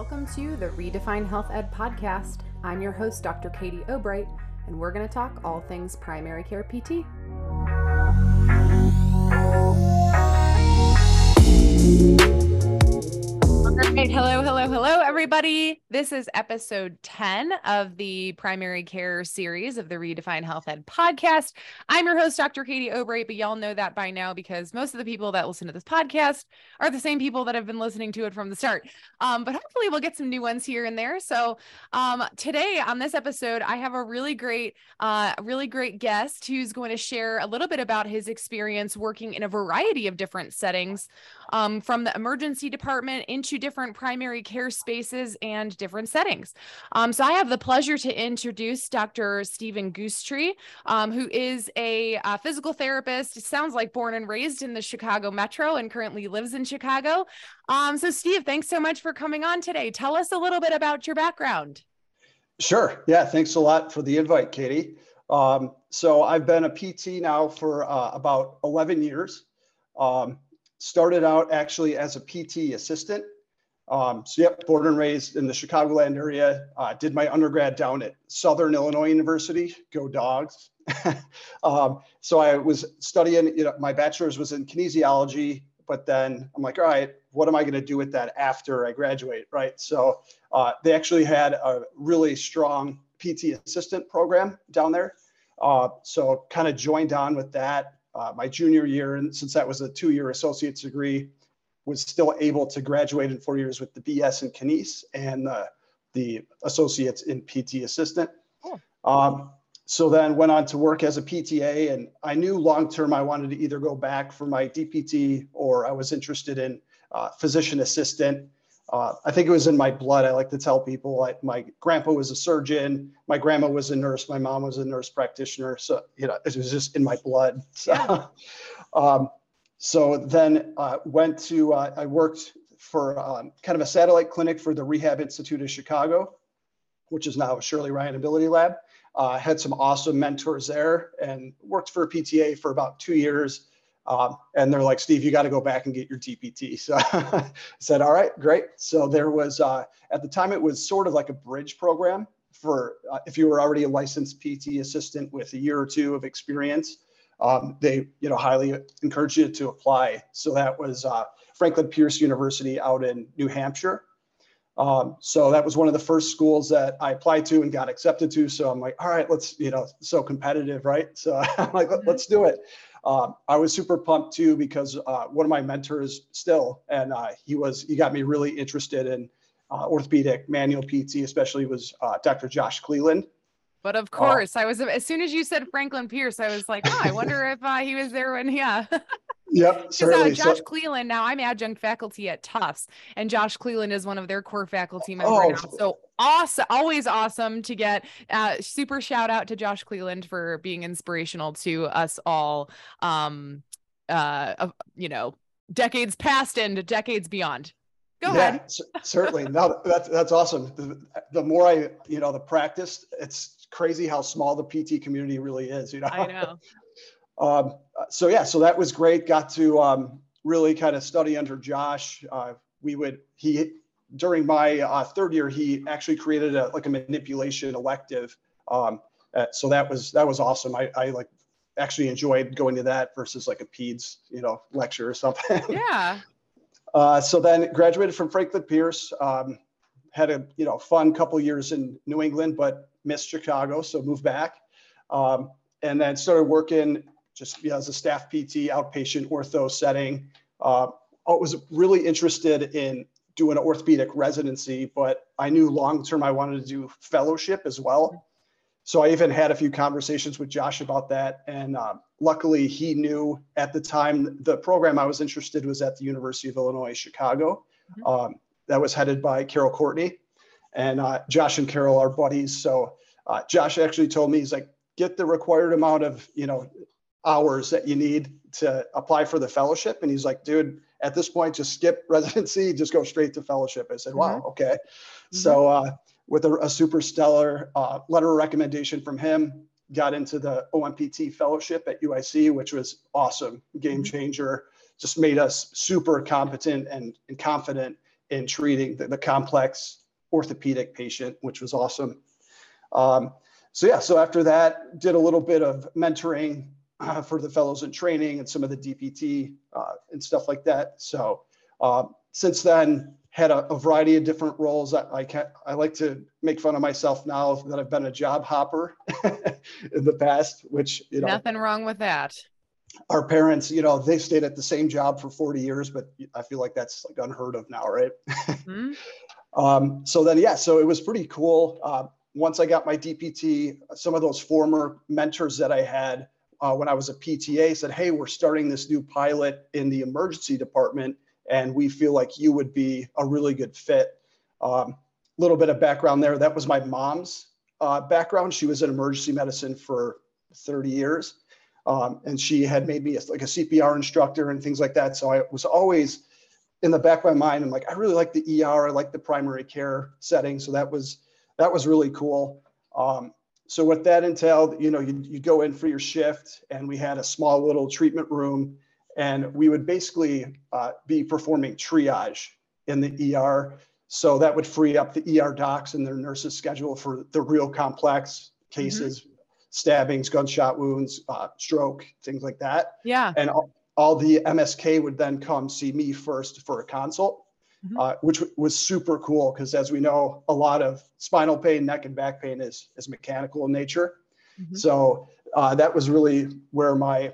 Welcome to the Redefine Health Ed podcast. I'm your host, Dr. Katie O'Bright, and we're going to talk all things primary care PT. Right, hello, hello, hello, everybody. This is episode 10 of the primary care series of the Redefine Health Ed podcast. I'm your host, Dr. Katie O'Bright, but y'all know that by now because most of the people that listen to this podcast are the same people that have been listening to it from the start. Um, but hopefully, we'll get some new ones here and there. So, um, today on this episode, I have a really great, uh, really great guest who's going to share a little bit about his experience working in a variety of different settings, um, from the emergency department into different primary care spaces and different settings. Um, so I have the pleasure to introduce Dr. Stephen Goostree, um, who is a uh, physical therapist. Sounds like born and raised in the Chicago metro and currently lives in Chicago. Um, so Steve, thanks so much for coming on today. Tell us a little bit about your background. Sure. Yeah. Thanks a lot for the invite, Katie. Um, so I've been a PT now for uh, about 11 years. Um, started out actually as a PT assistant um, so yep, born and raised in the Chicagoland area. Uh, did my undergrad down at Southern Illinois University. Go dogs! um, so I was studying. You know, my bachelor's was in kinesiology, but then I'm like, all right, what am I going to do with that after I graduate? Right. So uh, they actually had a really strong PT assistant program down there. Uh, so kind of joined on with that uh, my junior year, and since that was a two-year associate's degree was still able to graduate in four years with the BS in Kines and uh, the associates in PT assistant. Cool. Um, so then went on to work as a PTA, and I knew long term I wanted to either go back for my DPT or I was interested in uh, physician assistant. Uh, I think it was in my blood. I like to tell people I, my grandpa was a surgeon, my grandma was a nurse, my mom was a nurse practitioner. So, you know, it was just in my blood. So, yeah. um, so then uh, went to, uh, I worked for um, kind of a satellite clinic for the Rehab Institute of Chicago, which is now Shirley Ryan AbilityLab. Uh, had some awesome mentors there and worked for a PTA for about two years. Um, and they're like, Steve, you got to go back and get your DPT. So I said, all right, great. So there was, uh, at the time, it was sort of like a bridge program for uh, if you were already a licensed PT assistant with a year or two of experience um, they you know highly encourage you to apply. So that was uh, Franklin Pierce University out in New Hampshire. Um, so that was one of the first schools that I applied to and got accepted to. So I'm like, all right, let's you know, so competitive, right? So I'm like, mm-hmm. let's do it. Um, I was super pumped too because uh, one of my mentors still, and uh, he was he got me really interested in uh, orthopedic manual PT, especially was uh, Dr. Josh Cleland. But of oh. course. I was as soon as you said Franklin Pierce, I was like, oh, I wonder if uh, he was there when, yeah. Yep, uh, certainly. Uh, Josh so, Cleland. Now I'm adjunct faculty at Tufts, and Josh Cleland is one of their core faculty members oh. now. So awesome, always awesome to get. Uh, super shout out to Josh Cleland for being inspirational to us all. Um, uh, you know, decades past and decades beyond. Go yeah, ahead. certainly. No, that's that's awesome. The, the more I, you know, the practice, it's crazy how small the PT community really is. You know. I know. Um, so yeah, so that was great. Got to um, really kind of study under Josh. Uh, we would he during my uh, third year he actually created a like a manipulation elective. Um, uh, so that was that was awesome. I, I like actually enjoyed going to that versus like a peds you know lecture or something. Yeah. Uh, so then graduated from Franklin Pierce. Um, had a you know fun couple years in New England, but missed Chicago, so moved back, um, and then started working just know, as a staff PT outpatient ortho setting. Uh, I was really interested in doing an orthopedic residency, but I knew long term I wanted to do fellowship as well. So I even had a few conversations with Josh about that, and uh, luckily he knew at the time the program I was interested was at the University of Illinois Chicago. Mm-hmm. Um, that was headed by Carol Courtney. And uh, Josh and Carol are buddies. So uh, Josh actually told me, he's like, get the required amount of, you know, hours that you need to apply for the fellowship. And he's like, dude, at this point, just skip residency, just go straight to fellowship. I said, wow, mm-hmm. okay. Mm-hmm. So uh, with a, a, super stellar uh, letter of recommendation from him, got into the OMPT fellowship at UIC, which was awesome, game mm-hmm. changer, just made us super competent and, and confident in treating the, the complex orthopedic patient, which was awesome. Um, so yeah, so after that, did a little bit of mentoring uh, for the fellows in training and some of the DPT uh, and stuff like that. So um, since then, had a, a, variety of different roles. I, I, can, I like to make fun of myself now that I've been a job hopper in the past, which you know nothing wrong with that. Our parents, you know, they stayed at the same job for 40 years, but I feel like that's like unheard of now, right? Mm-hmm. um, so then, yeah, so it was pretty cool. Uh, once I got my DPT, some of those former mentors that I had uh, when I was a PTA said, Hey, we're starting this new pilot in the emergency department, and we feel like you would be a really good fit. A um, little bit of background there. That was my mom's uh, background. She was in emergency medicine for 30 years. Um, and she had made me a, like a CPR instructor and things like that. So I was always in the back of my mind. I'm like, I really like the ER. I like the primary care setting. So that was that was really cool. Um, so what that entailed, you know, you you go in for your shift, and we had a small little treatment room, and we would basically uh, be performing triage in the ER. So that would free up the ER docs and their nurses' schedule for the real complex cases, mm-hmm. stabbings, gunshot wounds, uh, stroke, things like that. Yeah. And all, all the MSK would then come see me first for a consult mm-hmm. uh, which was super cool because as we know, a lot of spinal pain, neck and back pain is, is mechanical in nature. Mm-hmm. So uh, that was really where my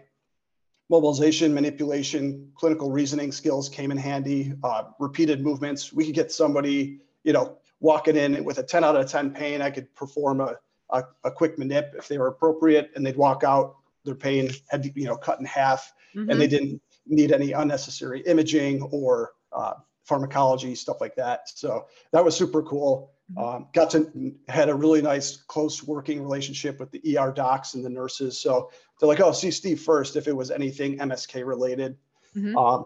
mobilization, manipulation, clinical reasoning skills came in handy. Uh, repeated movements. We could get somebody, you know, walking in with a 10 out of 10 pain. I could perform a, a, a quick manip if they were appropriate, and they'd walk out. Their pain had you know cut in half, mm-hmm. and they didn't need any unnecessary imaging or uh, pharmacology, stuff like that. So that was super cool. Mm-hmm. Um, got to had a really nice close working relationship with the ER docs and the nurses. So they're like, oh, see Steve first if it was anything MSK related. Mm-hmm. Um,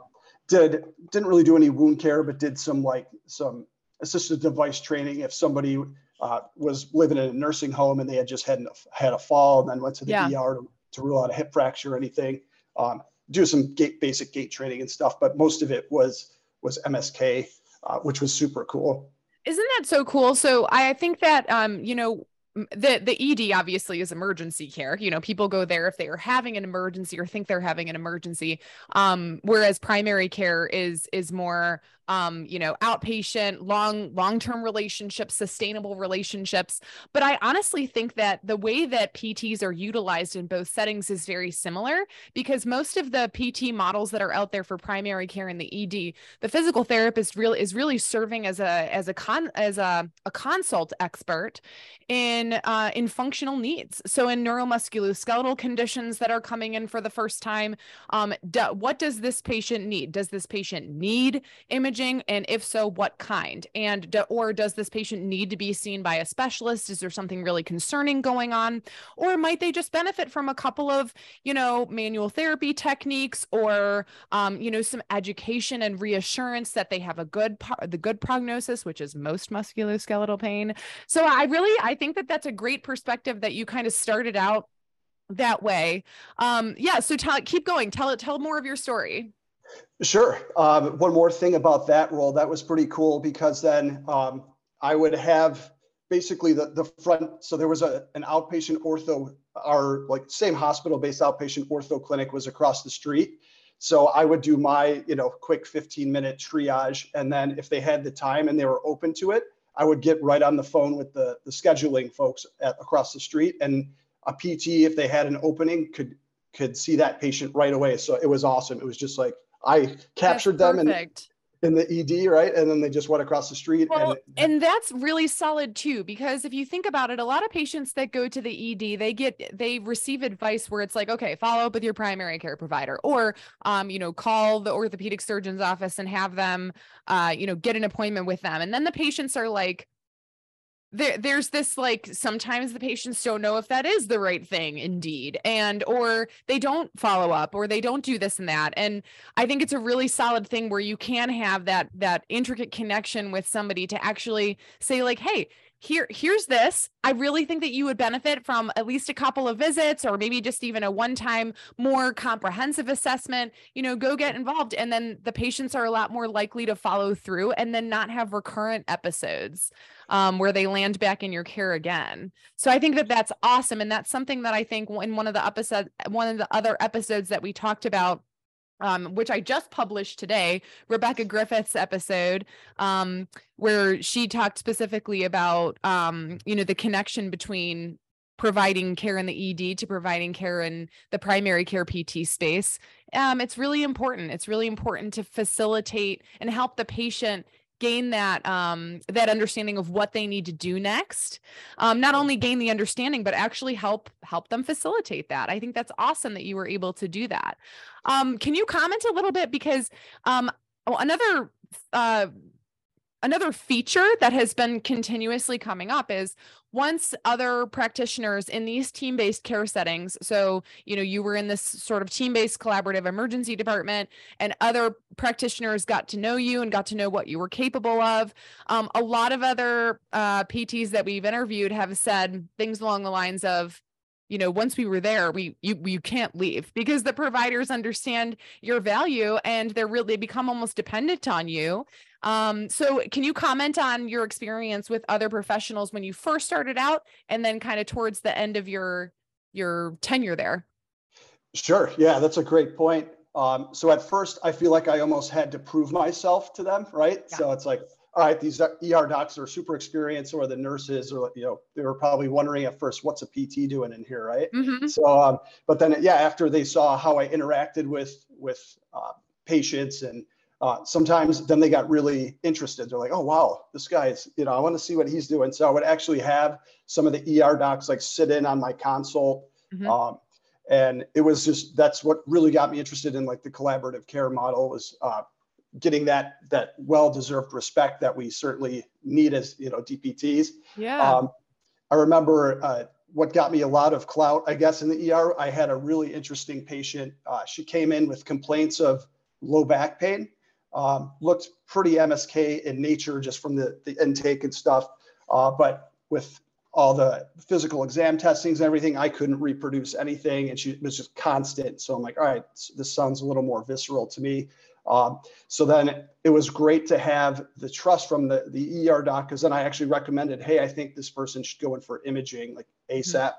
did didn't really do any wound care, but did some like some assisted device training if somebody uh, was living in a nursing home and they had just had had a fall and then went to the yeah. ER to, to, rule out a hip fracture or anything. Um, do some gait, basic gait training and stuff, but most of it was was MSK, uh, which was super cool. Isn't that so cool? So I think that um, you know, the the ED obviously is emergency care. You know, people go there if they are having an emergency or think they're having an emergency. Um, whereas primary care is is more um, you know, outpatient, long, long-term relationships, sustainable relationships. But I honestly think that the way that PTs are utilized in both settings is very similar because most of the PT models that are out there for primary care in the ED, the physical therapist really is really serving as a as a con as a, a consult expert in uh, in functional needs. So in neuromusculoskeletal conditions that are coming in for the first time, um, do, what does this patient need? Does this patient need imaging? And if so what kind? And do, or does this patient need to be seen by a specialist? Is there something really concerning going on? Or might they just benefit from a couple of you know manual therapy techniques or um, you know some education and reassurance that they have a good the good prognosis which is most musculoskeletal pain? So i really i think that that's a great perspective that you kind of started out that way. Um yeah so tell keep going. Tell it tell more of your story Sure. Um, one more thing about that role that was pretty cool because then um, I would have basically the, the front. So there was a, an outpatient ortho, our like same hospital based outpatient ortho clinic was across the street. So I would do my, you know, quick 15 minute triage. And then if they had the time and they were open to it, I would get right on the phone with the, the scheduling folks at, across the street and a PT, if they had an opening could, could see that patient right away. So it was awesome. It was just like, I captured them in, in the ED, right? And then they just went across the street. Well, and, and that's really solid too, because if you think about it, a lot of patients that go to the ED, they get they receive advice where it's like, okay, follow up with your primary care provider, or um, you know, call the orthopedic surgeon's office and have them, uh, you know, get an appointment with them. And then the patients are like, there there's this like sometimes the patients don't know if that is the right thing indeed and or they don't follow up or they don't do this and that and i think it's a really solid thing where you can have that that intricate connection with somebody to actually say like hey here here's this. I really think that you would benefit from at least a couple of visits or maybe just even a one time more comprehensive assessment. You know go get involved and then the patients are a lot more likely to follow through and then not have recurrent episodes um, where they land back in your care again. So i think that that's awesome and that's something that i think in one of the episodes one of the other episodes that we talked about um, which I just published today, Rebecca Griffith's episode, um, where she talked specifically about, um, you know, the connection between providing care in the ED to providing care in the primary care PT space. Um, it's really important. It's really important to facilitate and help the patient gain that um, that understanding of what they need to do next. Um, not only gain the understanding but actually help help them facilitate that. I think that's awesome that you were able to do that. Um, can you comment a little bit? Because um, another uh, another feature that has been continuously coming up is once other practitioners in these team-based care settings so you know you were in this sort of team-based collaborative emergency department and other practitioners got to know you and got to know what you were capable of um, a lot of other uh, pts that we've interviewed have said things along the lines of you know once we were there we you you can't leave because the providers understand your value and they're really they become almost dependent on you um so can you comment on your experience with other professionals when you first started out and then kind of towards the end of your your tenure there sure yeah that's a great point um so at first i feel like i almost had to prove myself to them right yeah. so it's like all right, these ER docs are super experienced, or the nurses, or you know, they were probably wondering at first, what's a PT doing in here, right? Mm-hmm. So, um, but then, yeah, after they saw how I interacted with with uh, patients, and uh, sometimes then they got really interested. They're like, oh wow, this guy's, you know, I want to see what he's doing. So I would actually have some of the ER docs like sit in on my consult. Mm-hmm. Um, and it was just that's what really got me interested in like the collaborative care model was uh, getting that that well-deserved respect that we certainly need as you know DPTs. Yeah. Um, I remember uh, what got me a lot of clout, I guess, in the ER. I had a really interesting patient. Uh, she came in with complaints of low back pain. Um, looked pretty MSK in nature just from the, the intake and stuff. Uh, but with all the physical exam testings and everything, I couldn't reproduce anything. And she was just constant. So I'm like, all right, this sounds a little more visceral to me. Um, so then it was great to have the trust from the, the ER doc because then I actually recommended, hey, I think this person should go in for imaging like ASAP. Mm-hmm.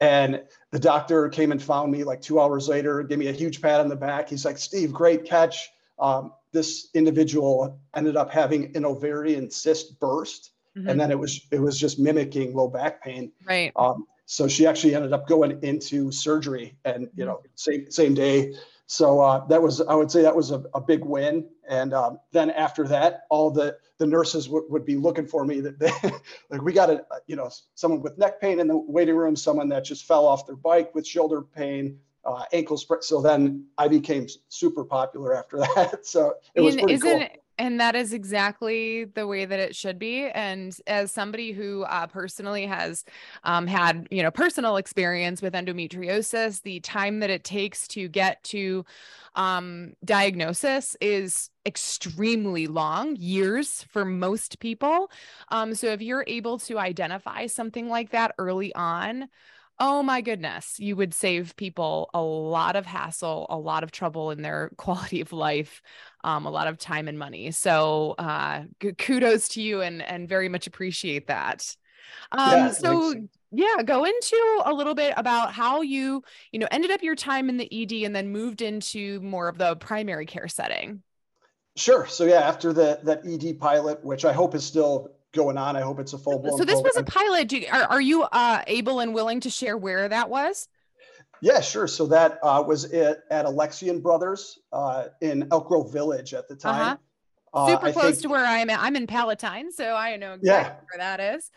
And the doctor came and found me like two hours later, gave me a huge pat on the back. He's like, Steve, great catch. Um, this individual ended up having an ovarian cyst burst. Mm-hmm. And then it was it was just mimicking low back pain. Right. Um, so she actually ended up going into surgery and you know same same day so uh, that was, I would say that was a, a big win. And um, then after that, all the, the nurses w- would be looking for me that they, like, we got a, you know, someone with neck pain in the waiting room, someone that just fell off their bike with shoulder pain, uh, ankle sprain. So then I became super popular after that. So it was pretty isn't, cool. And that is exactly the way that it should be. And as somebody who uh, personally has um, had, you know, personal experience with endometriosis, the time that it takes to get to um, diagnosis is extremely long, years for most people. Um, so if you're able to identify something like that early on, oh my goodness, you would save people a lot of hassle, a lot of trouble in their quality of life, um, a lot of time and money. So uh, kudos to you and and very much appreciate that. Um, yeah, so yeah, go into a little bit about how you you know ended up your time in the ED and then moved into more of the primary care setting. Sure. So yeah, after the that ED pilot, which I hope is still going on. I hope it's a full blown. So this program. was a pilot. Do you, are, are you uh, able and willing to share where that was? Yeah, sure. So that uh, was it at Alexian Brothers uh, in Elk Grove Village at the time. Uh-huh. Super uh, close think, to where I'm at. I'm in Palatine, so I know exactly yeah. where that is.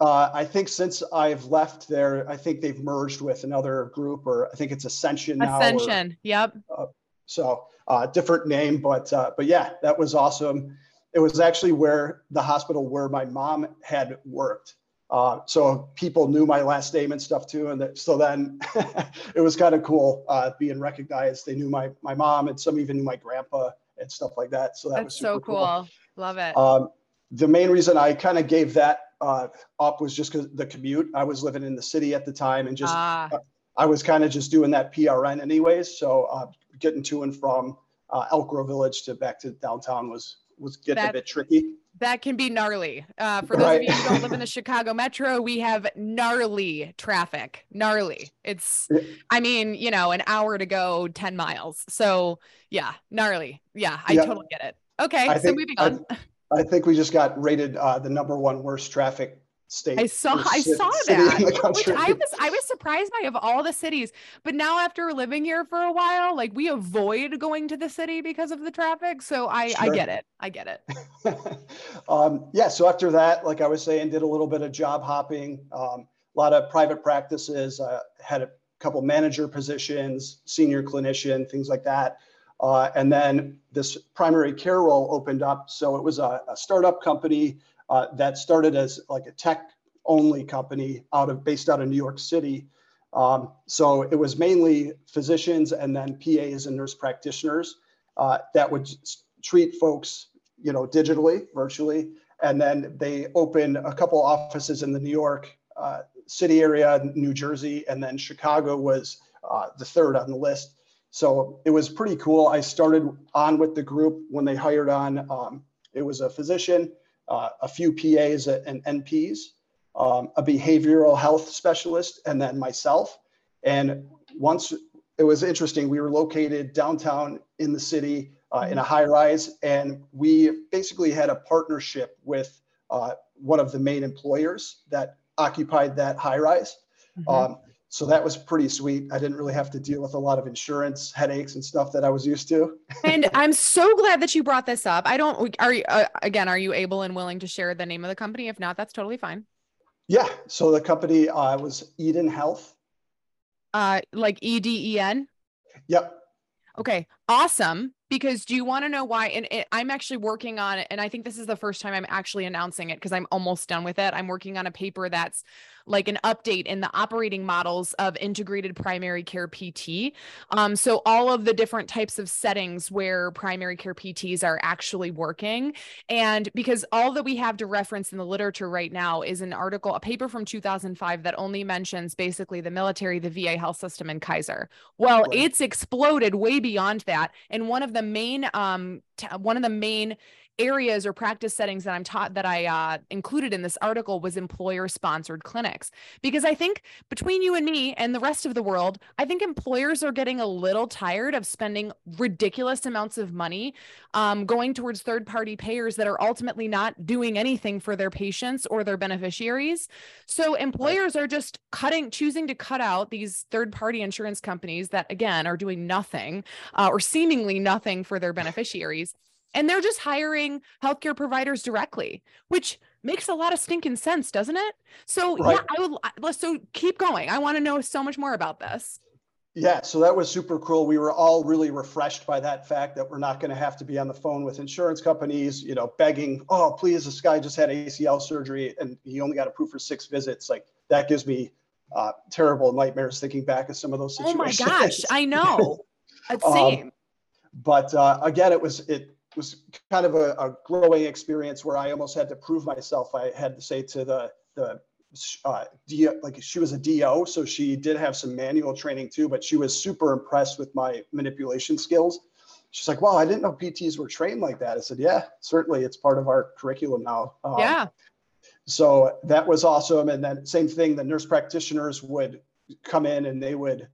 Uh, I think since I've left there, I think they've merged with another group, or I think it's Ascension now. Ascension. Or, yep. Uh, so different name, but but yeah, that was awesome it was actually where the hospital where my mom had worked. Uh, so people knew my last name and stuff too. And that, so then it was kind of cool uh, being recognized. They knew my, my mom and some even knew my grandpa and stuff like that. So that That's was so cool. cool. Love it. Um, the main reason I kind of gave that uh, up was just because the commute. I was living in the city at the time and just uh, I was kind of just doing that PRN anyways. So uh, getting to and from uh, Elk Grove Village to back to downtown was was getting that, a bit tricky. That can be gnarly. Uh, for those right. of you who don't live in the Chicago metro, we have gnarly traffic. Gnarly. It's, I mean, you know, an hour to go, 10 miles. So yeah, gnarly. Yeah, I yeah. totally get it. Okay, I so think, moving on. I, I, think we just got rated uh, the number one worst traffic state. I saw I saw that. Which I was I was surprised by of all the cities. But now after living here for a while, like we avoid going to the city because of the traffic. So I sure. I get it. I get it. um, yeah. So after that, like I was saying, did a little bit of job hopping, um, a lot of private practices, uh, had a couple manager positions, senior clinician, things like that. Uh, and then this primary care role opened up. So it was a, a startup company uh, that started as like a tech only company out of based out of New York City. Um, so it was mainly physicians and then PAs and nurse practitioners uh, that would treat folks, you know, digitally, virtually, and then they opened a couple offices in the New York uh, City area, New Jersey, and then Chicago was uh, the third on the list. So it was pretty cool. I started on with the group when they hired on. Um, it was a physician, uh, a few PAs and NPs, um, a behavioral health specialist, and then myself. And once it was interesting, we were located downtown in the city uh, in a high rise, and we basically had a partnership with uh, one of the main employers that occupied that high rise. Mm-hmm. Um, so that was pretty sweet. I didn't really have to deal with a lot of insurance headaches and stuff that I was used to. and I'm so glad that you brought this up. I don't are you uh, again are you able and willing to share the name of the company? If not, that's totally fine. Yeah. So the company uh, was Eden Health. Uh like E D E N? Yep. Okay. Awesome because do you want to know why and it, i'm actually working on it and i think this is the first time i'm actually announcing it because i'm almost done with it. I'm working on a paper that's like an update in the operating models of integrated primary care pt um, so all of the different types of settings where primary care pts are actually working and because all that we have to reference in the literature right now is an article a paper from 2005 that only mentions basically the military the va health system and kaiser. Well right. it's exploded way beyond that and one of the the main um t- one of the main areas or practice settings that I'm taught that I uh, included in this article was employer sponsored clinics. Because I think between you and me and the rest of the world, I think employers are getting a little tired of spending ridiculous amounts of money um, going towards third party payers that are ultimately not doing anything for their patients or their beneficiaries. So employers are just cutting, choosing to cut out these third party insurance companies that, again, are doing nothing uh, or seemingly nothing for their beneficiaries and they're just hiring healthcare providers directly, which makes a lot of stinking sense, doesn't it? So right. yeah, I would let's so keep going. I want to know so much more about this. Yeah, so that was super cool. We were all really refreshed by that fact that we're not going to have to be on the phone with insurance companies, you know, begging, "Oh, please, this guy just had ACL surgery and he only got approved for six visits." Like that gives me uh, terrible nightmares thinking back of some of those situations. Oh my gosh, I know. It's um, same. But uh, again, it was it was kind of a, a, growing experience where I almost had to prove myself. I had to say to the the uh, like she was a DO, so she did have some manual training too, but she was super impressed with my manipulation skills. She's like, "Wow, I didn't know PTs were trained like that." I said, "Yeah, certainly, it's part of our curriculum now." Um, yeah. So that was awesome, and then same thing. The nurse practitioners would come in and they would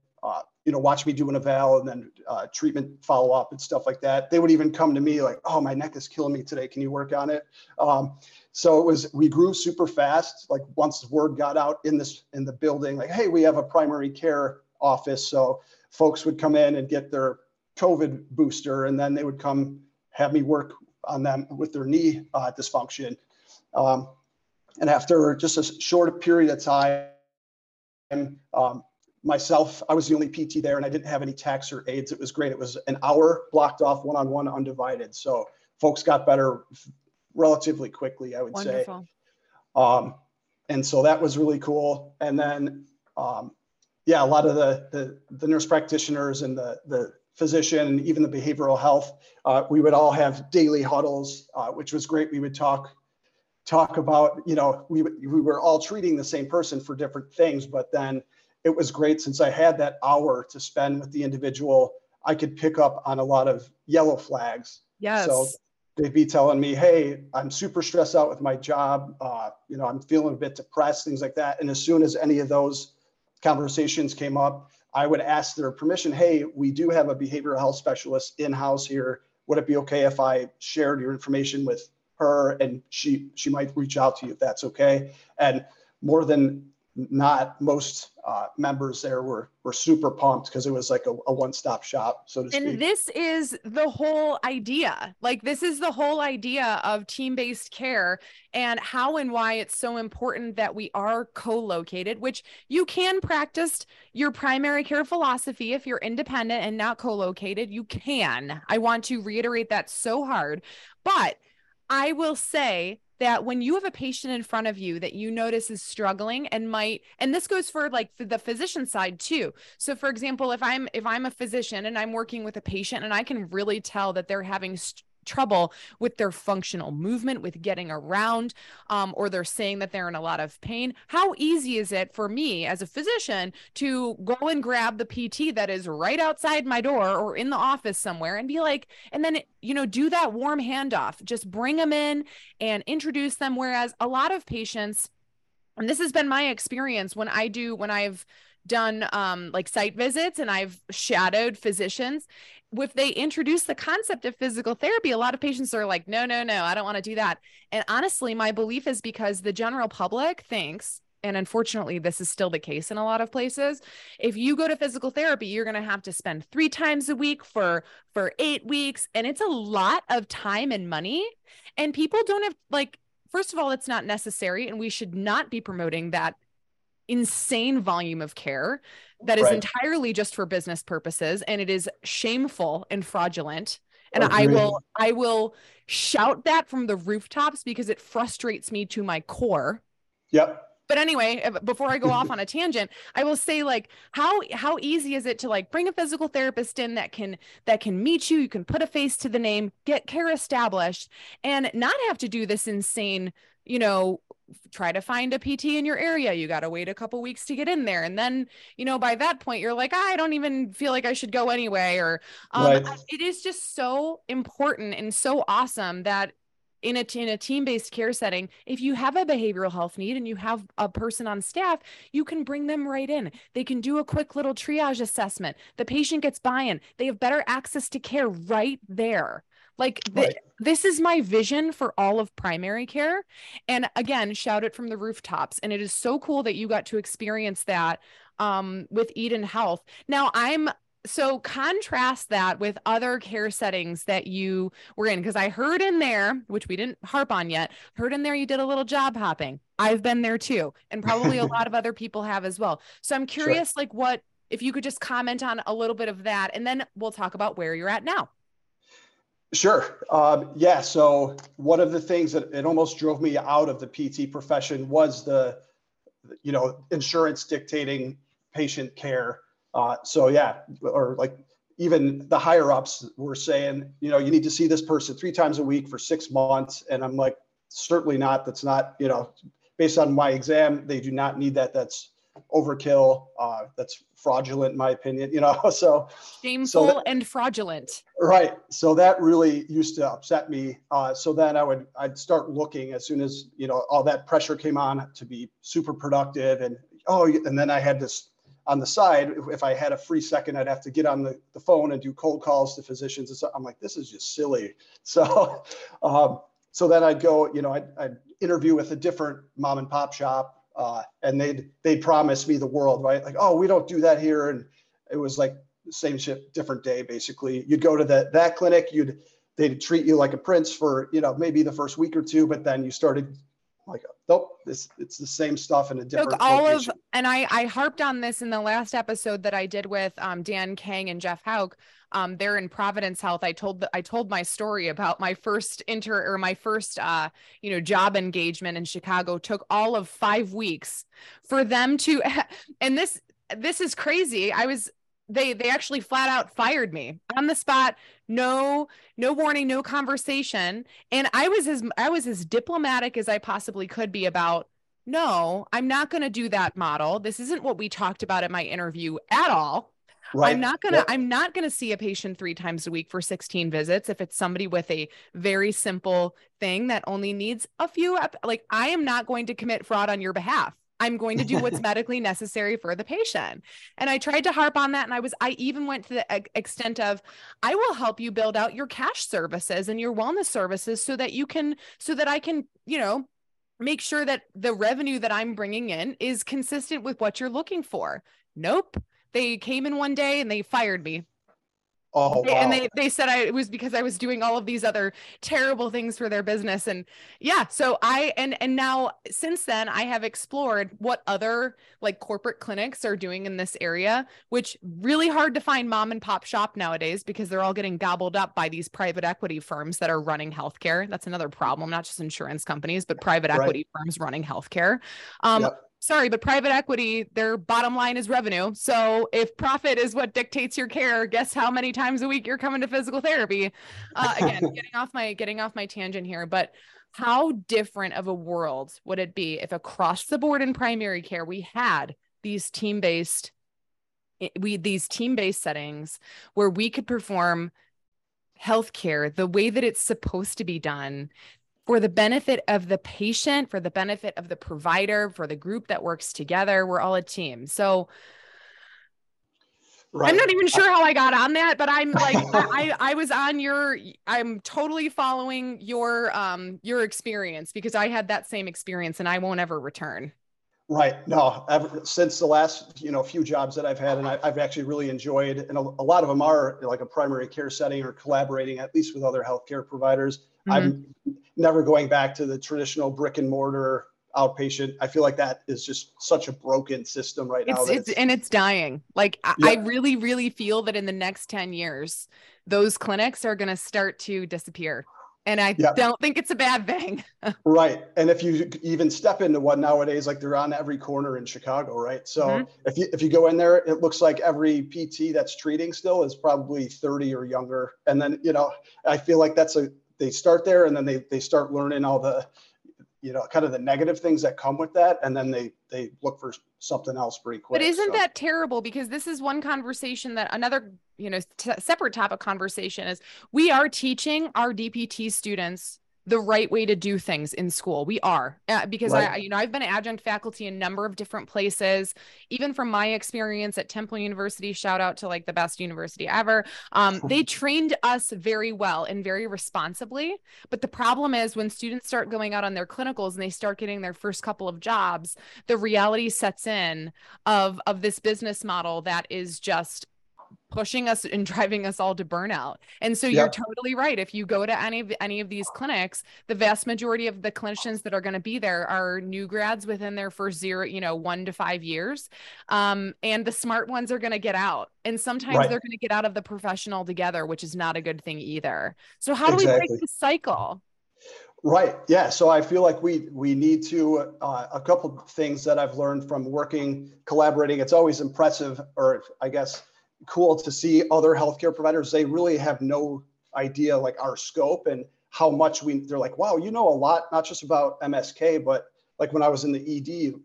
you know, watch me do an eval and then uh, treatment follow up and stuff like that. They would even come to me like, "Oh, my neck is killing me today. Can you work on it?" Um, so it was. We grew super fast. Like once the word got out in this in the building, like, "Hey, we have a primary care office." So folks would come in and get their COVID booster, and then they would come have me work on them with their knee uh, dysfunction. Um, and after just a short period of time, um, myself, I was the only PT there and I didn't have any techs or aides. It was great. It was an hour blocked off one on one, undivided. So folks got better relatively quickly, I would Wonderful. say. Um, and so that was really cool. And then, um, yeah, a lot of the, the, the nurse practitioners and the, the physician and even the behavioral health, uh, we would all have daily huddles, uh, which was great. We would talk talk about, you know, we, we were all treating the same person for different things, but then it was great since I had that hour to spend with the individual. I could pick up on a lot of yellow flags. Yes. So they'd be telling me, "Hey, I'm super stressed out with my job. Uh, you know, I'm feeling a bit depressed, things like that." And as soon as any of those conversations came up, I would ask their permission. Hey, we do have a behavioral health specialist in house here. Would it be okay if I shared your information with her, and she she might reach out to you if that's okay? And more than not most uh, members there were were super pumped because it was like a, a one-stop shop so to and speak. this is the whole idea. Like this is the whole idea of team-based care and how and why it's so important that we are co-located which you can practice your primary care philosophy if you're independent and not co-located. You can. I want to reiterate that so hard. But i will say that when you have a patient in front of you that you notice is struggling and might and this goes for like the physician side too. So for example if i'm if i'm a physician and i'm working with a patient and i can really tell that they're having st- trouble with their functional movement, with getting around, um, or they're saying that they're in a lot of pain. How easy is it for me as a physician to go and grab the PT that is right outside my door or in the office somewhere and be like, and then, you know, do that warm handoff, just bring them in and introduce them. Whereas a lot of patients, and this has been my experience when I do, when I've done um, like site visits and I've shadowed physicians. If they introduce the concept of physical therapy, a lot of patients are like, no, no, no, I don't want to do that. And honestly, my belief is because the general public thinks, and unfortunately, this is still the case in a lot of places. If you go to physical therapy, you're going to have to spend three times a week for for eight weeks, and it's a lot of time and money. And people don't have like first of all, it's not necessary, and we should not be promoting that insane volume of care that is right. entirely just for business purposes and it is shameful and fraudulent and Agreed. i will i will shout that from the rooftops because it frustrates me to my core yep but anyway eh, before i go off on a tangent i will say like how how easy is it to like bring a physical therapist in that can that can meet you you can put a face to the name get care established and not have to do this insane you know try to find a PT in your area. You got to wait a couple weeks to get in there. And then, you know, by that point, you're like, I don't even feel like I should go anyway. Or um, right. it is just so important and so awesome that in a, in a team-based care setting, if you have a behavioral health need and you have a person on staff, you can bring them right in. They can do a quick little triage assessment. The patient gets buy-in. They have better access to care right there. Like th- right. this is my vision for all of primary care. And again, shout it from the rooftops. And it is so cool that you got to experience that um, with Eden Health. Now I'm so contrast that with other care settings that you were in because i heard in there which we didn't harp on yet heard in there you did a little job hopping i've been there too and probably a lot of other people have as well so i'm curious sure. like what if you could just comment on a little bit of that and then we'll talk about where you're at now Sure. Um, yeah. So one of the things that it almost drove me out of the PT profession was the, you know, insurance dictating patient care. Uh, so yeah, or like even the higher ups were saying, you know, you need to see this person three times a week for six months, and I'm like, certainly not. That's not, you know, based on my exam, they do not need that. That's overkill. Uh, that's fraudulent, in my opinion. You know, so shameful so that, and fraudulent. Right. So that really used to upset me. Uh, so then I would I'd start looking as soon as you know all that pressure came on to be super productive, and oh, and then I had this on the side. If I had a free second, I'd have to get on the, the phone and do cold calls to physicians. And so I'm like, this is just silly. So, um, so then I'd go, you know, I'd, I'd interview with a different mom and pop shop uh, and they'd they'd promise me the world, right? Like, oh, we don't do that here, and it was like same shit, different day, basically. You'd go to that that clinic, you'd they'd treat you like a prince for you know maybe the first week or two, but then you started like nope this it's the same stuff in a different Look, all location. of and i i harped on this in the last episode that i did with um, dan kang and jeff hauk um, they're in providence health i told the, i told my story about my first inter or my first uh, you know job engagement in chicago took all of five weeks for them to and this this is crazy. I was they they actually flat out fired me on the spot. No no warning no conversation. And i was as i was as diplomatic as i possibly could be about no i'm not going to do that model. This isn't what we talked about at my interview at all Right. I'm not gonna. Yep. I'm not gonna see a patient three times a week for 16 visits if it's somebody with a very simple thing that only needs a few. Like I am not going to commit fraud on your behalf. I'm going to do what's medically necessary for the patient. And I tried to harp on that. And I was, I even went to the extent of, I will help you build out your cash services and your wellness services so that you can, so that I can, you know, make sure that the revenue that I'm bringing in is consistent with what you're looking for. Nope. They came in one day and they fired me. Oh, wow. and they they said I it was because I was doing all of these other terrible things for their business. And yeah so I and and now since then I have explored what other like corporate clinics are doing in this area which really hard to find mom and pop shop nowadays because they're all getting gobbled up by these private equity firms that are running healthcare. That's another problem not just insurance companies but private equity right. firms running healthcare. Um yep sorry, but private equity, their bottom line is revenue. So if profit is what dictates your care, guess how many times a week you're coming to physical therapy? Uh, again, getting off my getting off my tangent here, but how different of a world would it be if across the board in primary care we had these team based we these team based settings where we could perform healthcare the way that it's supposed to be done for the benefit of the patient, for the benefit of the provider, for the group that works together. We're all a team. So right. I'm not even sure how I got on that, but I'm like I I was on your I'm totally following your um your experience because I had that same experience and I won't ever return. Right. No, ever, since the last, you know, few jobs that I've had, and I, have actually really enjoyed, and a, a, lot of them are like a primary care setting or collaborating at least with other healthcare providers. Mm-hmm. I'm never going back to the traditional brick and mortar outpatient. I feel like that is just such a broken system right it's, now. It's, and it's dying. Like yeah. I really, really feel that in the next 10 years, those clinics are going to start to disappear and I yep. don't think it's a bad thing. right. And if you even step into one nowadays, like they're on every corner in Chicago, right? So mm-hmm. if you if you go in there, it looks like every PT that's treating still is probably 30 or younger. And then, you know, I feel like that's a they start there and then they they start learning all the you know kind of the negative things that come with that and then they they look for something else pretty quick but isn't so. that terrible because this is one conversation that another you know t- separate topic conversation is we are teaching our dpt students the right way to do things in school. We are uh, because right. I, you know, I've been adjunct faculty in a number of different places. Even from my experience at Temple University, shout out to like the best university ever. Um, they trained us very well and very responsibly. But the problem is when students start going out on their clinicals and they start getting their first couple of jobs, the reality sets in of of this business model that is just pushing us and driving us all to burnout. And so you're totally right. If you go to any of any of these clinics, the vast majority of the clinicians that are going to be there are new grads within their first zero, you know, one to five years. Um, and the smart ones are going to get out. And sometimes right. they're going to get out of the profession altogether, which is not a good thing either. So how do exactly. we break the cycle? Right. Yeah. So I feel like we we need to uh, a couple things that I've learned from working, collaborating. It's always impressive, or I guess cool to see other healthcare providers. They really have no idea like our scope and how much we. They're like, wow, you know a lot, not just about MSK, but like when I was in the ED,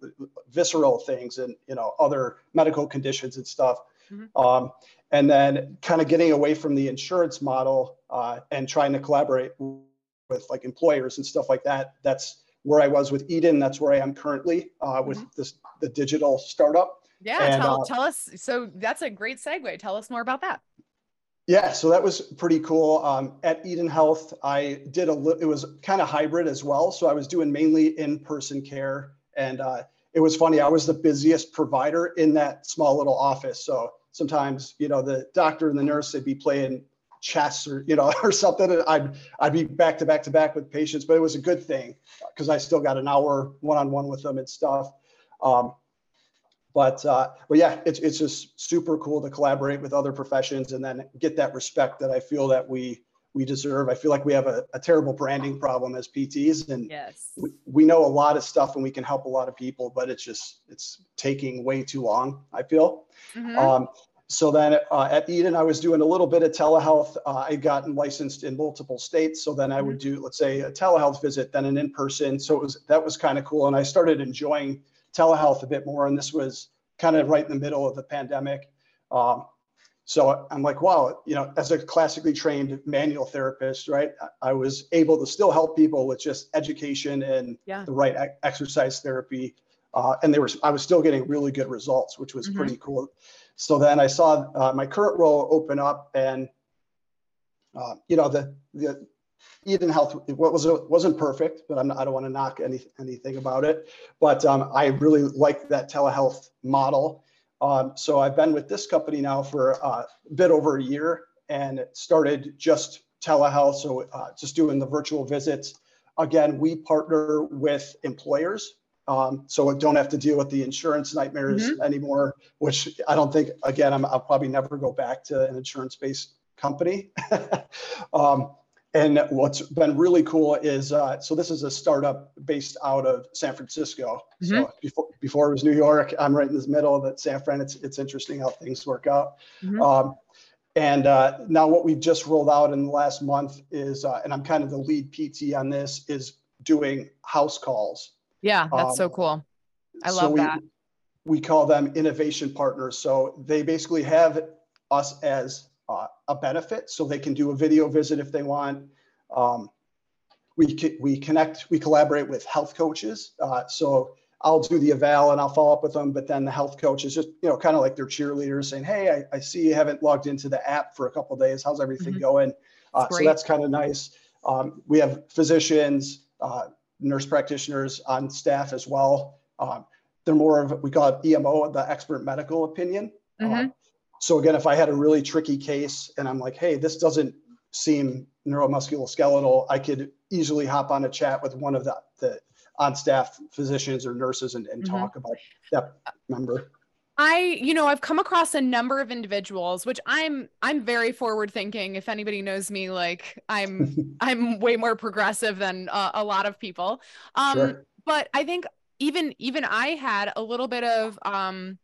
visceral things and you know other medical conditions and stuff. Mm-hmm. Um, and then kind of getting away from the insurance model uh, and trying to collaborate with like employers and stuff like that. That's where I was with Eden. That's where I am currently uh, with mm-hmm. this the digital startup. Yeah, and, tell, uh, tell us. So that's a great segue. Tell us more about that. Yeah, so that was pretty cool. Um, at Eden Health, I did a little, it was kind of hybrid as well. So I was doing mainly in-person care, and uh, it was funny. I was the busiest provider in that small little office. So sometimes, you know, the doctor and the nurse they'd be playing chess or you know or something. And I'd I'd be back to back to back with patients, but it was a good thing because I still got an hour one on one with them and stuff. Um, but uh, but yeah, it's it's just super cool to collaborate with other professions and then get that respect that I feel that we we deserve. I feel like we have a, a terrible branding problem as PTs, and yes. we, we know a lot of stuff and we can help a lot of people, but it's just it's taking way too long. I feel. Mm-hmm. Um, so then uh, at Eden, I was doing a little bit of telehealth. Uh, I gotten licensed in multiple states. So then I would mm-hmm. do, let's say, a telehealth visit, then an in-person. So it was that was kind of cool, and I started enjoying telehealth a bit more. And this was kind of right in the middle of the pandemic. Um, so I'm like, wow, you know, as a classically trained manual therapist, right, I was able to still help people with just education and yeah. the right exercise therapy. Uh, and they were, I was still getting really good results, which was mm-hmm. pretty cool. So then I saw uh, my current role open up, and uh, you know the the Eden Health what was wasn't perfect, but I'm, I do not want to knock any, anything about it. But um, I really like that telehealth model. Um, so I've been with this company now for uh, a bit over a year, and it started just telehealth, so uh, just doing the virtual visits. Again, we partner with employers um, so I don't have to deal with the insurance nightmares mm-hmm. anymore, which I don't think, again, i will probably never go back to an insurance based company. um, and what's been really cool is uh, so this is a startup based out of San Francisco. Mm-hmm. So before, before it was New York, I'm right in the middle of it, San Fran. It's, it's interesting how things work out. Mm-hmm. Um, and uh, now what we've just rolled out in the last month is, uh, and I'm kind of the lead PT on this, is doing house calls. Yeah, that's um, so cool. I love so we, that. We call them innovation partners. So they basically have us as uh, a benefit, so they can do a video visit if they want. Um, we we connect, we collaborate with health coaches. Uh, so I'll do the eval and I'll follow up with them, but then the health coach is just you know kind of like their cheerleaders saying, "Hey, I, I see you haven't logged into the app for a couple days. How's everything mm-hmm. going?" Uh, so that's kind of nice. Um, we have physicians, uh, nurse practitioners on staff as well. Um, they're more of we call it EMO, the expert medical opinion. Mm-hmm. Um, so again, if I had a really tricky case and I'm like, hey, this doesn't seem neuromusculoskeletal, I could easily hop on a chat with one of the, the on staff physicians or nurses and, and mm-hmm. talk about that member. I, you know, I've come across a number of individuals, which I'm, I'm very forward thinking. If anybody knows me, like I'm, I'm way more progressive than uh, a lot of people. Um, sure. but I think even, even I had a little bit of, um,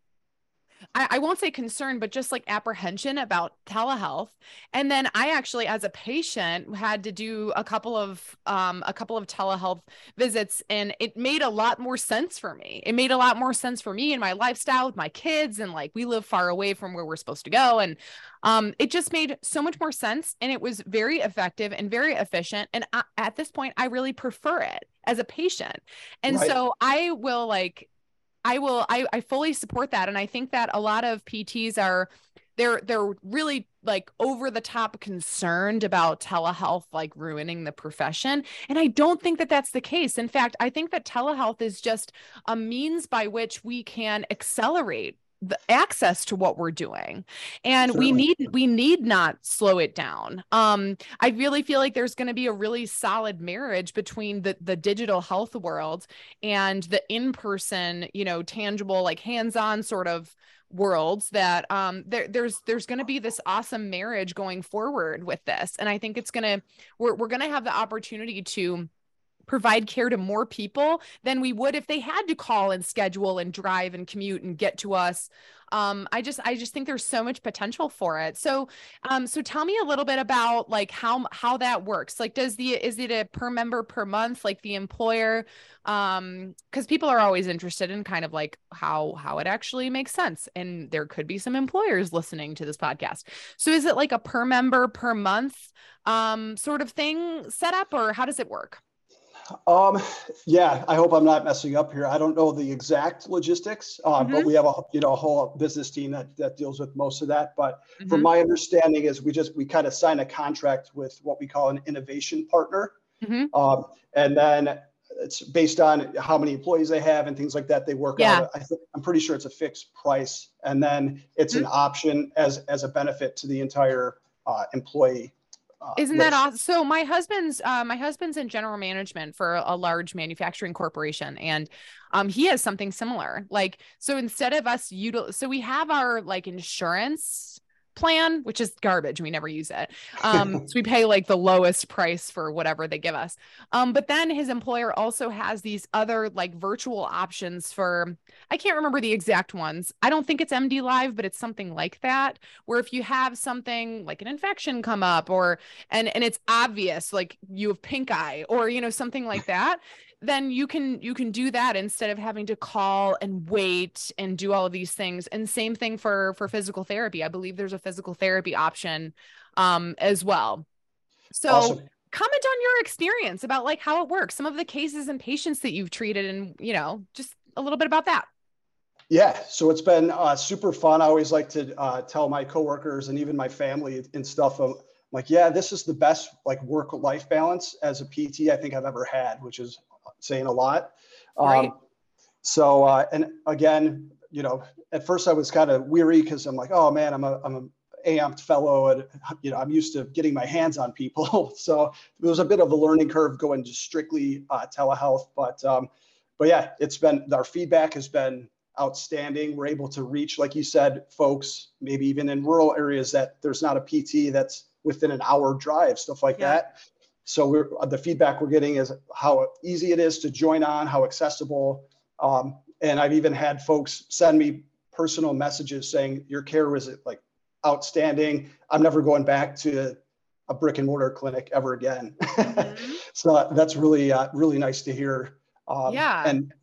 I, I won't say concern, but just like apprehension about telehealth. And then I actually, as a patient, had to do a couple of um, a couple of telehealth visits, and it made a lot more sense for me. It made a lot more sense for me and my lifestyle with my kids, and like we live far away from where we're supposed to go, and um, it just made so much more sense, and it was very effective and very efficient. And I, at this point, I really prefer it as a patient, and right. so I will like I will I, I fully support that. And I think that a lot of PTs are they're they're really like over the top concerned about telehealth like ruining the profession and i don't think that that's the case in fact i think that telehealth is just a means by which we can accelerate the access to what we're doing and Certainly. we need we need not slow it down um i really feel like there's going to be a really solid marriage between the the digital health world and the in-person you know tangible like hands-on sort of worlds that um there, there's there's going to be this awesome marriage going forward with this and i think it's going to we're, we're going to have the opportunity to provide care to more people than we would if they had to call and schedule and drive and commute and get to us. Um i just i just think there's so much potential for it. So um so tell me a little bit about like how how that works. Like does the is it a per member per month like the employer? Um because people are always interested in kind of like how how it actually makes sense. And there could be some employers listening to this podcast. So is it like a per member per month um sort of thing set up or how does it work um, yeah, I hope I'm not messing up here. I don't know the exact logistics, uh, mm-hmm. but we have a you know a whole business team that that deals with most of that. But mm-hmm. from my understanding, is we just we kind of sign a contract with what we call an innovation partner, mm-hmm. um, and then it's based on how many employees they have and things like that. They work yeah. out. I think I'm pretty sure it's a fixed price, and then it's an mm-hmm. option as as a benefit to the entire uh, employee uh, Isn't that awesome? So my husband's uh, my husband's in general management for a large manufacturing corporation, and um, he has something similar. Like so, instead of us util, so we have our like insurance plan, which is garbage. We never use it. Um, so we pay like the lowest price for whatever they give us. Um, but then his employer also has these other like virtual options for, I can't remember the exact ones. I don't think it's MD Live, but it's something like that, where if you have something like an infection come up or, and, and it's obvious, like you have pink eye or, you know, something like that, then you can you can do that instead of having to call and wait and do all of these things and same thing for for physical therapy i believe there's a physical therapy option um as well so awesome. comment on your experience about like how it works some of the cases and patients that you've treated and you know just a little bit about that yeah, so it's been uh, super fun. I always like to uh, tell my coworkers and even my family and stuff. Um, like, yeah, this is the best like work life balance as a PT I think I've ever had, which is saying a lot. Right. Um, so, uh, and again, you know, at first I was kind of weary because I'm like, oh man, I'm a, I'm a amped fellow and, you know, I'm used to getting my hands on people. so it was a bit of a learning curve going to strictly uh, telehealth, but, um, but yeah, it's been, our feedback has been outstanding. We're able to reach, like you said, folks, maybe even in rural areas that there's not a PT that's within an hour drive, stuff like yeah. that. So we're, the feedback we're getting is how easy it is to join on, how accessible. Um, and I've even had folks send me personal messages saying your care was like outstanding. I'm never going back to a brick and mortar clinic ever again. Mm-hmm. so that's really, uh, really nice to hear. Um, yeah. And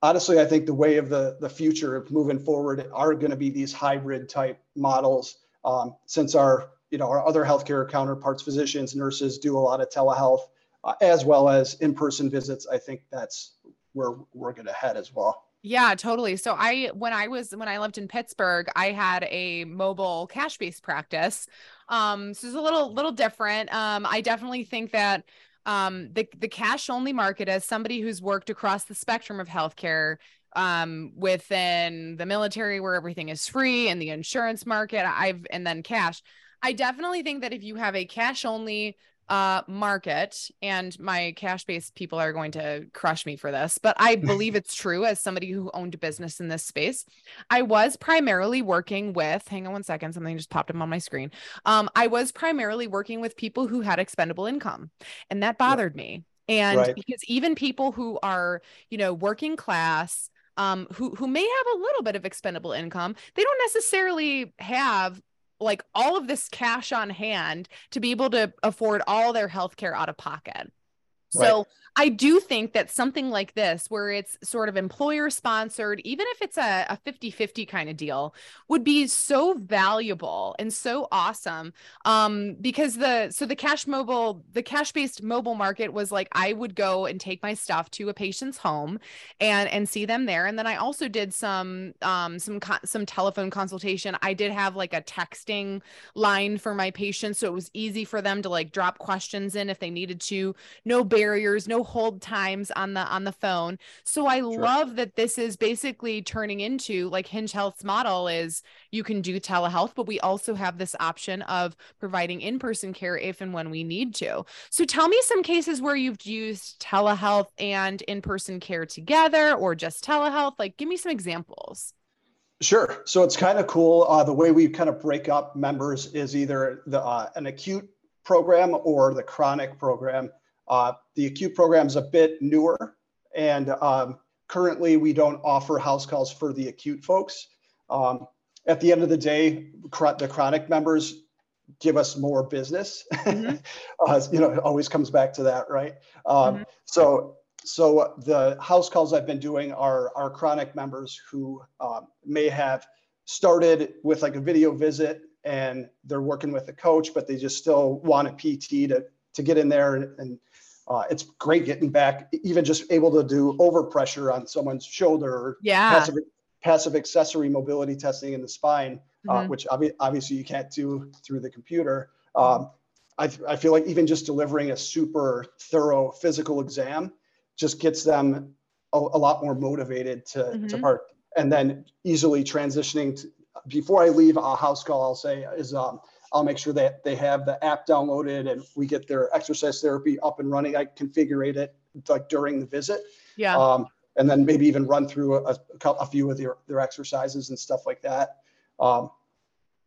honestly, I think the way of the, the future of moving forward are going to be these hybrid type models. Um, since our you know, our other healthcare counterparts, physicians, nurses do a lot of telehealth, uh, as well as in-person visits. I think that's where we're going to head as well. Yeah, totally. So I when I was when I lived in Pittsburgh, I had a mobile cash-based practice. Um so it's a little little different. Um I definitely think that um the the cash only market as somebody who's worked across the spectrum of healthcare um within the military where everything is free and the insurance market I've and then cash I definitely think that if you have a cash only uh market and my cash based people are going to crush me for this but i believe it's true as somebody who owned a business in this space. I was primarily working with hang on one second something just popped up on my screen. Um i was primarily working with people who had expendable income and that bothered me. And right. because even people who are you know working class um who who may have a little bit of expendable income they don't necessarily have like all of this cash on hand to be able to afford all their health care out of pocket. So. I do think that something like this, where it's sort of employer sponsored, even if it's a, a 50 50 kind of deal, would be so valuable and so awesome. Um, because the, so the cash mobile, the cash based mobile market was like, I would go and take my stuff to a patient's home and, and see them there. And then I also did some, um, some, some telephone consultation. I did have like a texting line for my patients. So it was easy for them to like drop questions in if they needed to, no barriers, no hold times on the on the phone. So I sure. love that this is basically turning into like Hinge Health's model is you can do telehealth, but we also have this option of providing in-person care if and when we need to. So tell me some cases where you've used telehealth and in-person care together or just telehealth. Like give me some examples. Sure. So it's kind of cool. Uh, the way we kind of break up members is either the uh, an acute program or the chronic program. Uh, the acute program is a bit newer, and um, currently we don't offer house calls for the acute folks. Um, at the end of the day, the chronic members give us more business. Mm-hmm. uh, you know, it always comes back to that, right? Um, mm-hmm. So, so the house calls I've been doing are are chronic members who um, may have started with like a video visit and they're working with a coach, but they just still want a PT to to get in there and, and uh, it's great getting back, even just able to do overpressure on someone's shoulder. Yeah. Passive, passive accessory mobility testing in the spine, uh, mm-hmm. uh, which ob- obviously you can't do through the computer. Um, I, I feel like even just delivering a super thorough physical exam just gets them a, a lot more motivated to, mm-hmm. to part. And then easily transitioning to, before I leave a house call, I'll say is um, I'll make sure that they have the app downloaded and we get their exercise therapy up and running. I configure it like during the visit. Yeah. Um, and then maybe even run through a, a few of their, their exercises and stuff like that. Um,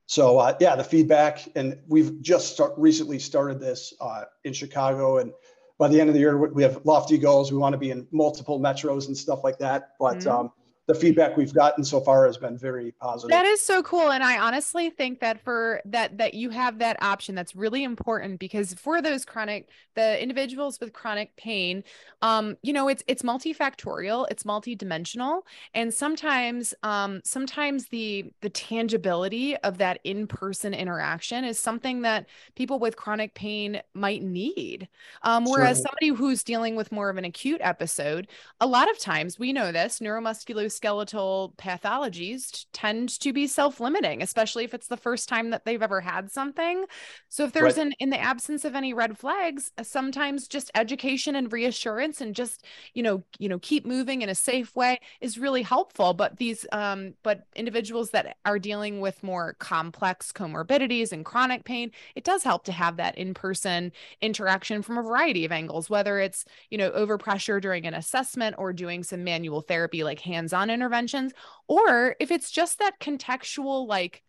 so uh, yeah, the feedback, and we've just start, recently started this uh, in Chicago, and by the end of the year, we have lofty goals. We want to be in multiple metros and stuff like that. But mm-hmm. um, the feedback we've gotten so far has been very positive. That is so cool. And I honestly think that for that, that you have that option, that's really important because for those chronic, the individuals with chronic pain, um, you know, it's, it's multifactorial, it's multidimensional. And sometimes, um, sometimes the, the tangibility of that in-person interaction is something that people with chronic pain might need. Um, whereas somebody who's dealing with more of an acute episode, a lot of times we know this neuromuscular skeletal pathologies tend to be self-limiting especially if it's the first time that they've ever had something so if there's right. an in the absence of any red flags uh, sometimes just education and reassurance and just you know you know keep moving in a safe way is really helpful but these um but individuals that are dealing with more complex comorbidities and chronic pain it does help to have that in-person interaction from a variety of angles whether it's you know overpressure during an assessment or doing some manual therapy like hands-on interventions, or if it's just that contextual, like,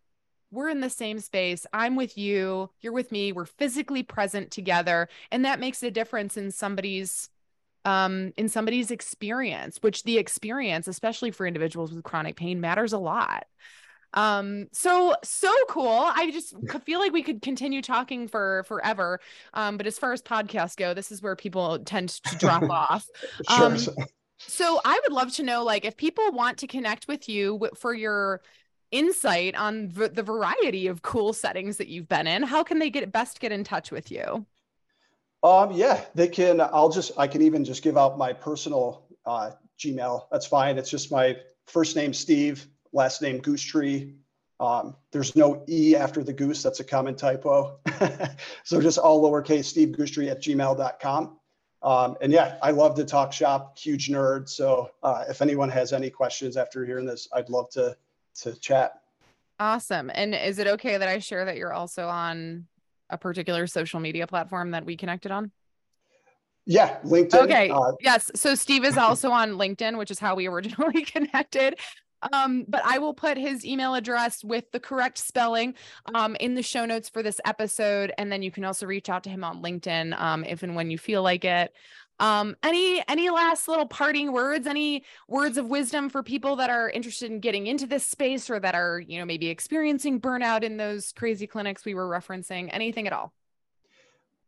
we're in the same space. I'm with you. You're with me. We're physically present together. And that makes a difference in somebody's um in somebody's experience which the experience especially for individuals with chronic pain matters a lot um so so cool i just feel like we could continue talking for forever um but as far as podcasts go this is where people tend to drop off sure. So I would love to know, like, if people want to connect with you for your insight on v- the variety of cool settings that you've been in, how can they get best get in touch with you? Um, yeah, they can. I'll just, I can even just give out my personal uh, Gmail. That's fine. It's just my first name, Steve, last name, Goose Tree. Um, there's no E after the goose. That's a common typo. so just all lowercase Steve Goostree at gmail.com. Um, and yeah, I love to talk shop, huge nerd. So uh, if anyone has any questions after hearing this, I'd love to to chat. Awesome. And is it okay that I share that you're also on a particular social media platform that we connected on? Yeah, LinkedIn. Okay. Uh, yes. So Steve is also on LinkedIn, which is how we originally connected. Um, but I will put his email address with the correct spelling um, in the show notes for this episode. And then you can also reach out to him on LinkedIn um, if and when you feel like it. Um, any any last little parting words, any words of wisdom for people that are interested in getting into this space or that are, you know, maybe experiencing burnout in those crazy clinics we were referencing, anything at all?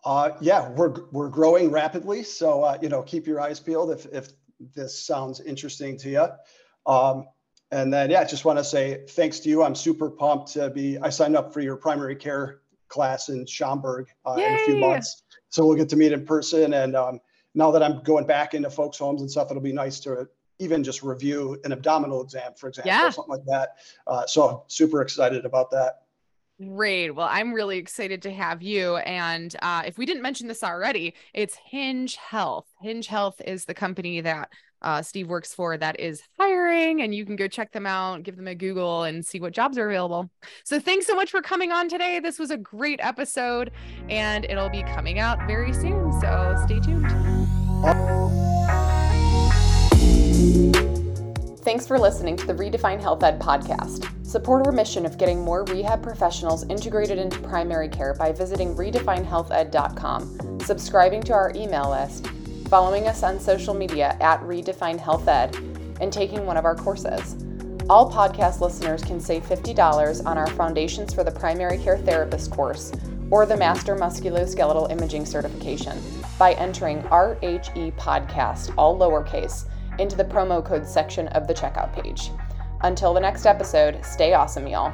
Uh, yeah, we're we're growing rapidly, so uh, you know, keep your eyes peeled if if this sounds interesting to you. Um, and then, yeah, just want to say thanks to you. I'm super pumped to be. I signed up for your primary care class in Schaumburg uh, in a few months, so we'll get to meet in person. And um, now that I'm going back into folks' homes and stuff, it'll be nice to even just review an abdominal exam, for example, yeah. or something like that. Uh, so super excited about that. Great. Well, I'm really excited to have you. And uh, if we didn't mention this already, it's Hinge Health. Hinge Health is the company that uh, Steve works for that is hiring, and you can go check them out, give them a Google, and see what jobs are available. So, thanks so much for coming on today. This was a great episode, and it'll be coming out very soon. So, stay tuned. Thanks for listening to the Redefine Health Ed podcast. Support our mission of getting more rehab professionals integrated into primary care by visiting redefinehealthed.com, subscribing to our email list, following us on social media at Redefine Health Ed, and taking one of our courses. All podcast listeners can save $50 on our Foundations for the Primary Care Therapist course or the Master Musculoskeletal Imaging certification by entering RHE Podcast, all lowercase, into the promo code section of the checkout page. Until the next episode, stay awesome, y'all.